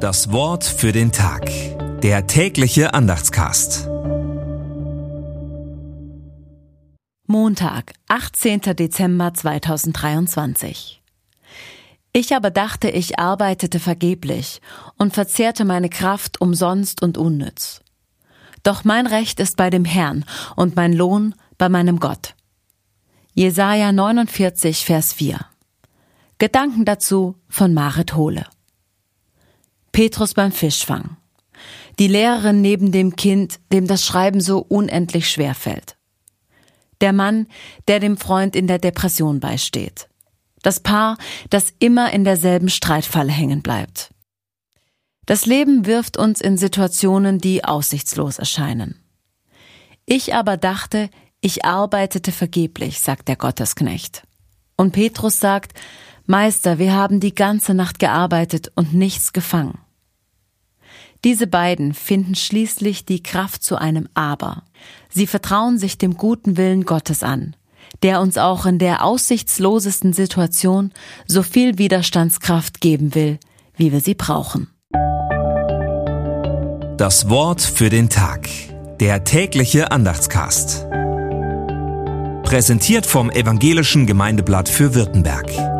Das Wort für den Tag. Der tägliche Andachtscast. Montag, 18. Dezember 2023. Ich aber dachte, ich arbeitete vergeblich und verzehrte meine Kraft umsonst und unnütz. Doch mein Recht ist bei dem Herrn und mein Lohn bei meinem Gott. Jesaja 49, Vers 4. Gedanken dazu von Marit Hohle. Petrus beim Fischfang. Die Lehrerin neben dem Kind, dem das Schreiben so unendlich schwer fällt. Der Mann, der dem Freund in der Depression beisteht. Das Paar, das immer in derselben Streitfalle hängen bleibt. Das Leben wirft uns in Situationen, die aussichtslos erscheinen. Ich aber dachte, ich arbeitete vergeblich, sagt der Gottesknecht. Und Petrus sagt, Meister, wir haben die ganze Nacht gearbeitet und nichts gefangen. Diese beiden finden schließlich die Kraft zu einem Aber. Sie vertrauen sich dem guten Willen Gottes an, der uns auch in der aussichtslosesten Situation so viel Widerstandskraft geben will, wie wir sie brauchen. Das Wort für den Tag. Der tägliche Andachtscast. Präsentiert vom Evangelischen Gemeindeblatt für Württemberg.